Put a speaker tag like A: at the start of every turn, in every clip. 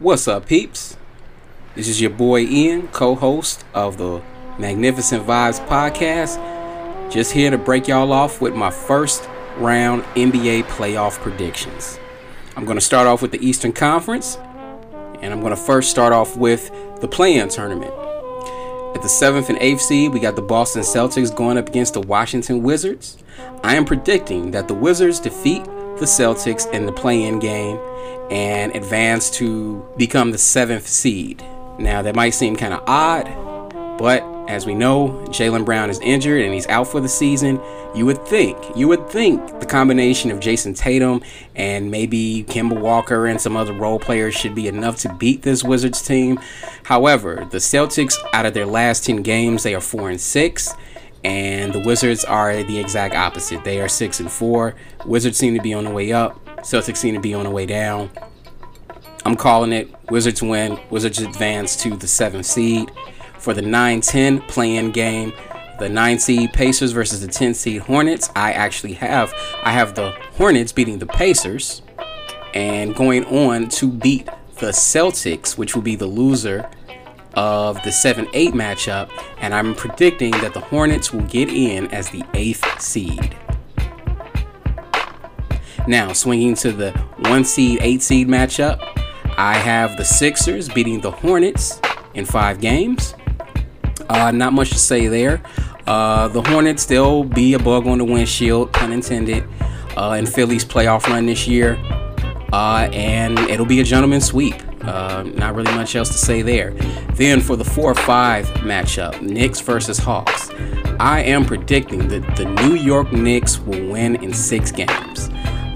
A: What's up, peeps? This is your boy Ian, co host of the Magnificent Vibes podcast. Just here to break y'all off with my first round NBA playoff predictions. I'm going to start off with the Eastern Conference, and I'm going to first start off with the play in tournament. At the 7th and 8th seed, we got the Boston Celtics going up against the Washington Wizards. I am predicting that the Wizards defeat the Celtics in the play in game and advance to become the seventh seed. Now, that might seem kind of odd, but as we know, Jaylen Brown is injured and he's out for the season. You would think, you would think the combination of Jayson Tatum and maybe Kemba Walker and some other role players should be enough to beat this Wizards team. However, the Celtics, out of their last 10 games, they are 4 and 6 and the Wizards are the exact opposite. They are six and four. Wizards seem to be on the way up. Celtics seem to be on the way down. I'm calling it Wizards win. Wizards advance to the seventh seed for the 9-10 play-in game. The 9 seed Pacers versus the 10 seed Hornets. I actually have I have the Hornets beating the Pacers and going on to beat the Celtics, which will be the loser of the 7 8 matchup, and I'm predicting that the Hornets will get in as the eighth seed. Now, swinging to the 1 seed, 8 seed matchup, I have the Sixers beating the Hornets in five games. Uh, not much to say there. Uh, the Hornets, they'll be a bug on the windshield, pun intended, uh, in Philly's playoff run this year. Uh, and it'll be a gentleman's sweep. Uh, not really much else to say there. Then for the 4 5 matchup, Knicks versus Hawks, I am predicting that the New York Knicks will win in six games.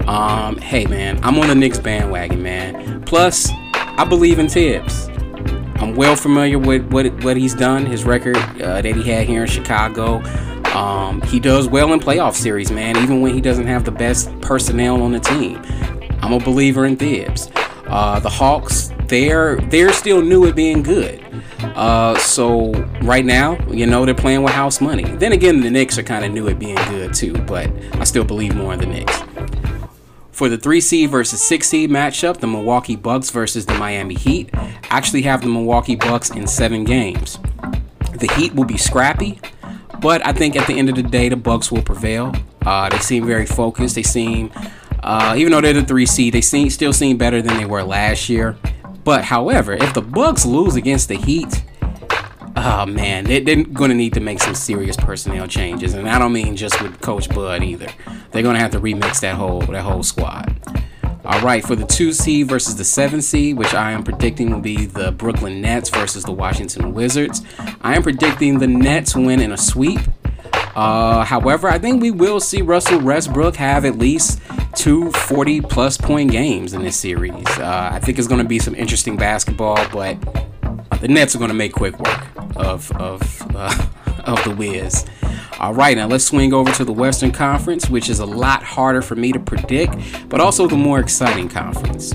A: Um, hey man, I'm on the Knicks bandwagon, man. Plus, I believe in Thibs. I'm well familiar with what what he's done, his record uh, that he had here in Chicago. Um, he does well in playoff series, man, even when he doesn't have the best personnel on the team. I'm a believer in Thibs. Uh, the Hawks, they're they're still new at being good. Uh, so right now, you know, they're playing with house money. Then again, the Knicks are kind of new at being good too, but I still believe more in the Knicks. For the three seed versus six seed matchup, the Milwaukee Bucks versus the Miami Heat actually have the Milwaukee Bucks in seven games. The Heat will be scrappy, but I think at the end of the day, the Bucks will prevail. Uh, they seem very focused. They seem uh, even though they're the three seed, they seem, still seem better than they were last year. But however, if the Bucks lose against the Heat, oh man, they, are going to need to make some serious personnel changes, and I don't mean just with Coach Bud either. They're going to have to remix that whole that whole squad. All right, for the two seed versus the seven seed, which I am predicting will be the Brooklyn Nets versus the Washington Wizards. I am predicting the Nets win in a sweep. Uh, however, I think we will see Russell Westbrook have at least two 40 plus point games in this series. Uh, I think it's going to be some interesting basketball, but the Nets are going to make quick work of of uh, of the Wiz. All right, now let's swing over to the Western Conference, which is a lot harder for me to predict, but also the more exciting conference.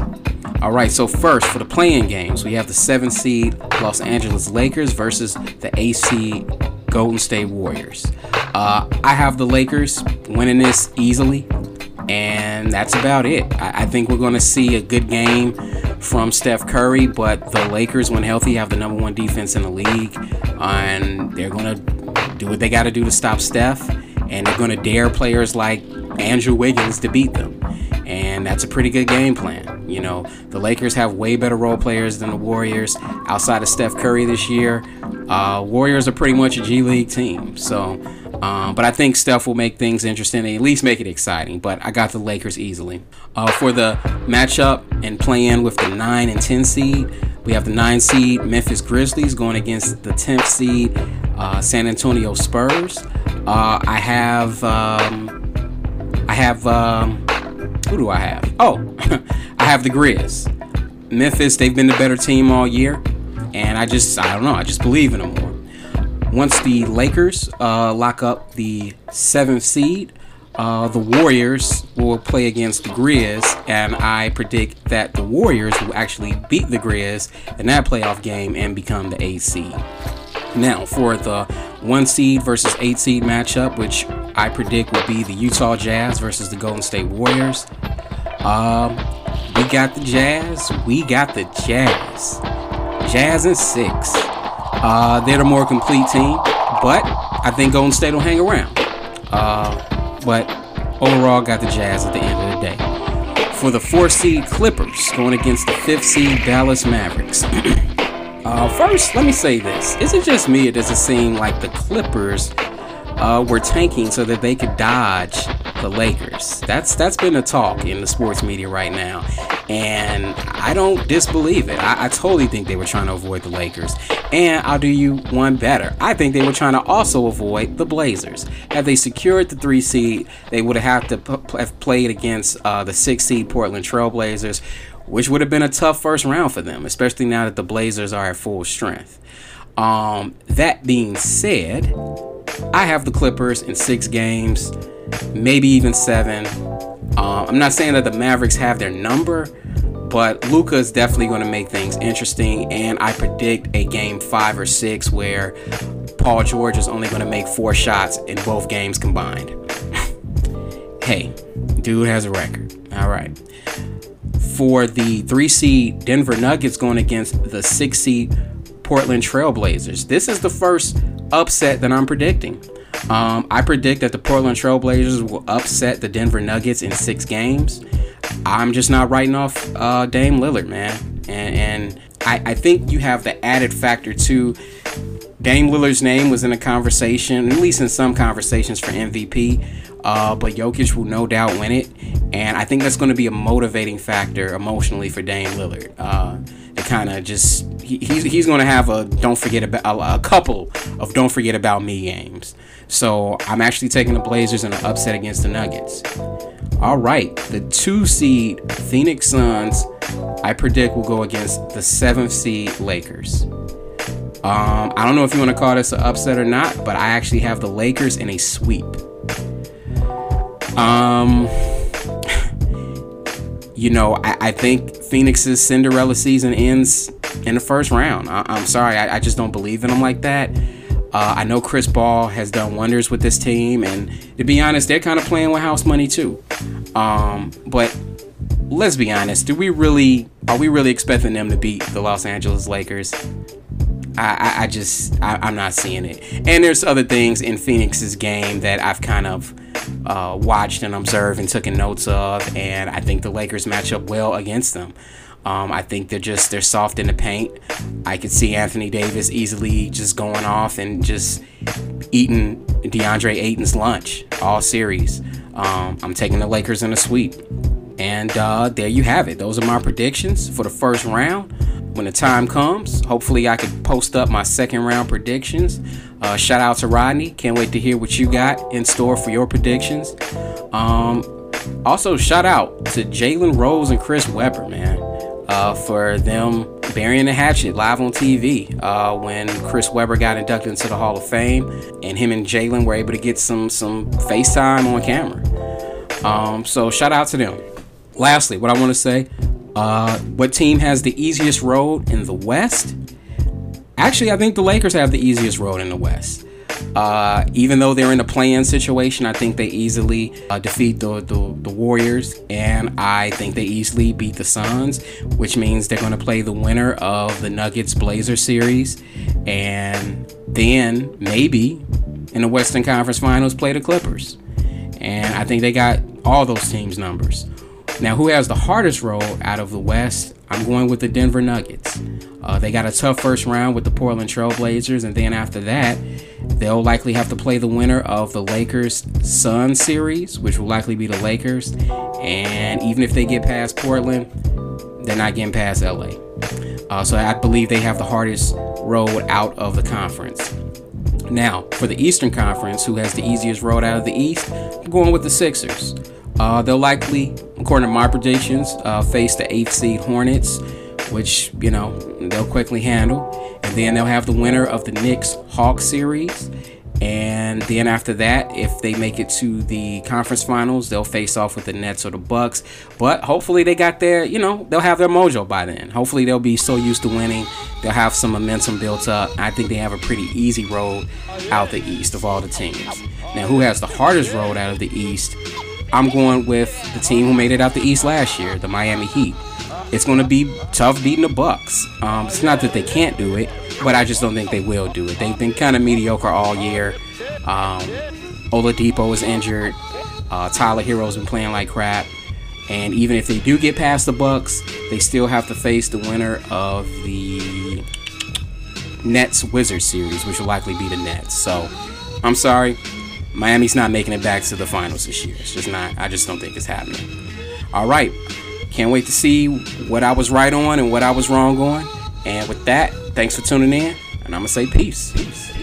A: All right, so first for the play-in games, we have the seven seed Los Angeles Lakers versus the seed Golden State Warriors. Uh, I have the Lakers winning this easily, and that's about it. I, I think we're going to see a good game from Steph Curry, but the Lakers, when healthy, have the number one defense in the league, and they're going to do what they got to do to stop Steph, and they're going to dare players like Andrew Wiggins to beat them. And that's a pretty good game plan. You know, the Lakers have way better role players than the Warriors outside of Steph Curry this year. Uh, Warriors are pretty much a G League team. So, um, but I think Steph will make things interesting and at least make it exciting. But I got the Lakers easily. Uh, for the matchup and play-in with the 9 and 10 seed, we have the 9 seed Memphis Grizzlies going against the 10th seed uh, San Antonio Spurs. Uh, I have, um, I have, um, who do I have? Oh, I have the Grizz. Memphis, they've been the better team all year and I just I don't know I just believe in them more. Once the Lakers uh, lock up the seventh seed, uh, the Warriors will play against the Grizz, and I predict that the Warriors will actually beat the Grizz in that playoff game and become the eighth seed. Now, for the one seed versus eight seed matchup, which I predict will be the Utah Jazz versus the Golden State Warriors. Um, we got the Jazz. We got the Jazz. Jazz and six. Uh, they're the more complete team, but I think Golden State will hang around. Uh, but overall, got the Jazz at the end of the day. For the four seed Clippers going against the fifth seed Dallas Mavericks. uh, first, let me say this: Is it just me, or does it seem like the Clippers uh, were tanking so that they could dodge the Lakers. That's that's been a talk in the sports media right now, and I don't disbelieve it. I, I, totally think they were trying to avoid the Lakers, and I'll do you one better. I think they were trying to also avoid the Blazers. Had they secured the three seed, they would have to p- have played against uh, the six seed Portland Trailblazers, which would have been a tough first round for them, especially now that the Blazers are at full strength. Um, that being said, I have the Clippers in six games, maybe even seven. Uh, I'm not saying that the Mavericks have their number, but Luka is definitely going to make things interesting. And I predict a game five or six where Paul George is only going to make four shots in both games combined. hey, dude has a record. All right. For the three seed Denver Nuggets going against the six seed Portland Trailblazers, this is the first upset that I'm predicting. Um, I predict that the Portland Trailblazers will upset the Denver Nuggets in six games. I'm just not writing off uh, Dame Lillard, man. And, and I, I, think you have the added factor too. Dame Lillard's name was in a conversation, at least in some conversations for MVP. Uh, but Jokic will no doubt win it, and I think that's going to be a motivating factor emotionally for Dame Lillard. Uh, to kind of just he, he's he's going to have a don't forget about a, a, couple of don't forget about me games. So I'm actually taking the Blazers in an upset against the Nuggets. All right, the two seed Phoenix Suns, I predict will go against the seventh seed Lakers. Um, I don't know if you want to call this an upset or not, but I actually have the Lakers in a sweep. Um, you know, I, I, think Phoenix's Cinderella season ends in the first round. I, am sorry, I, I, just don't believe in them like that. Uh, I know Chris Paul has done wonders with this team, and to be honest, they're kind of playing with house money too. Um, but let's be honest, do we really are we really expecting them to beat the Los Angeles Lakers? I, I, just I, am not seeing it. And there's other things in Phoenix's game that I've kind of uh, watched and observed and taken notes of, and I think the Lakers match up well against them. Um, I think they're just they're soft in the paint. I could see Anthony Davis easily just going off and just eating DeAndre Ayton's lunch all series. Um, I'm taking the Lakers in a sweep. And uh, there you have it. Those are my predictions for the first round when the time comes. Hopefully, I could post up my second round predictions. Uh, shout out to Rodney. Can't wait to hear what you got in store for your predictions. Um, also, shout out to Jalen Rose and Chris Webber, man, uh, for them burying the hatchet live on TV uh, when Chris Webber got inducted into the Hall of Fame, and him and Jalen were able to get some some FaceTime on camera. Um, so shout out to them. Lastly, what I want to say uh, what team has the easiest road in the West? Actually, I think the Lakers have the easiest road in the West. Uh, even though they're in a play-in situation, I think they easily uh, defeat the, the, the Warriors, and I think they easily beat the Suns, which means they're going to play the winner of the Nuggets Blazer series, and then maybe in the Western Conference Finals play the Clippers. And I think they got all those teams' numbers. Now, who has the hardest road out of the West? I'm going with the Denver Nuggets. Uh, they got a tough first round with the Portland Trailblazers, and then after that, they'll likely have to play the winner of the Lakers Sun series, which will likely be the Lakers. And even if they get past Portland, they're not getting past LA. Uh, so I believe they have the hardest road out of the conference. Now, for the Eastern Conference, who has the easiest road out of the East, I'm going with the Sixers. Uh, they'll likely, according to my predictions, uh, face the eighth seed Hornets, which you know they'll quickly handle, and then they'll have the winner of the Knicks Hawks series, and then after that, if they make it to the conference finals, they'll face off with the Nets or the Bucks. But hopefully, they got their, you know, they'll have their mojo by then. Hopefully, they'll be so used to winning, they'll have some momentum built up. I think they have a pretty easy road out the East of all the teams. Now, who has the hardest road out of the East? I'm going with the team who made it out the East last year, the Miami Heat. It's going to be tough beating the Bucks. Um, it's not that they can't do it, but I just don't think they will do it. They've been kind of mediocre all year. Um, Oladipo is injured. Uh, Tyler Herro's been playing like crap. And even if they do get past the Bucks, they still have to face the winner of the Nets Wizards series, which will likely be the Nets. So I'm sorry, Miami's not making it back to the finals this year. It's just not. I just don't think it's happening. All right, can't wait to see what I was right on and what I was wrong on. And with that, thanks for tuning in, and I'm gonna say peace. Peace.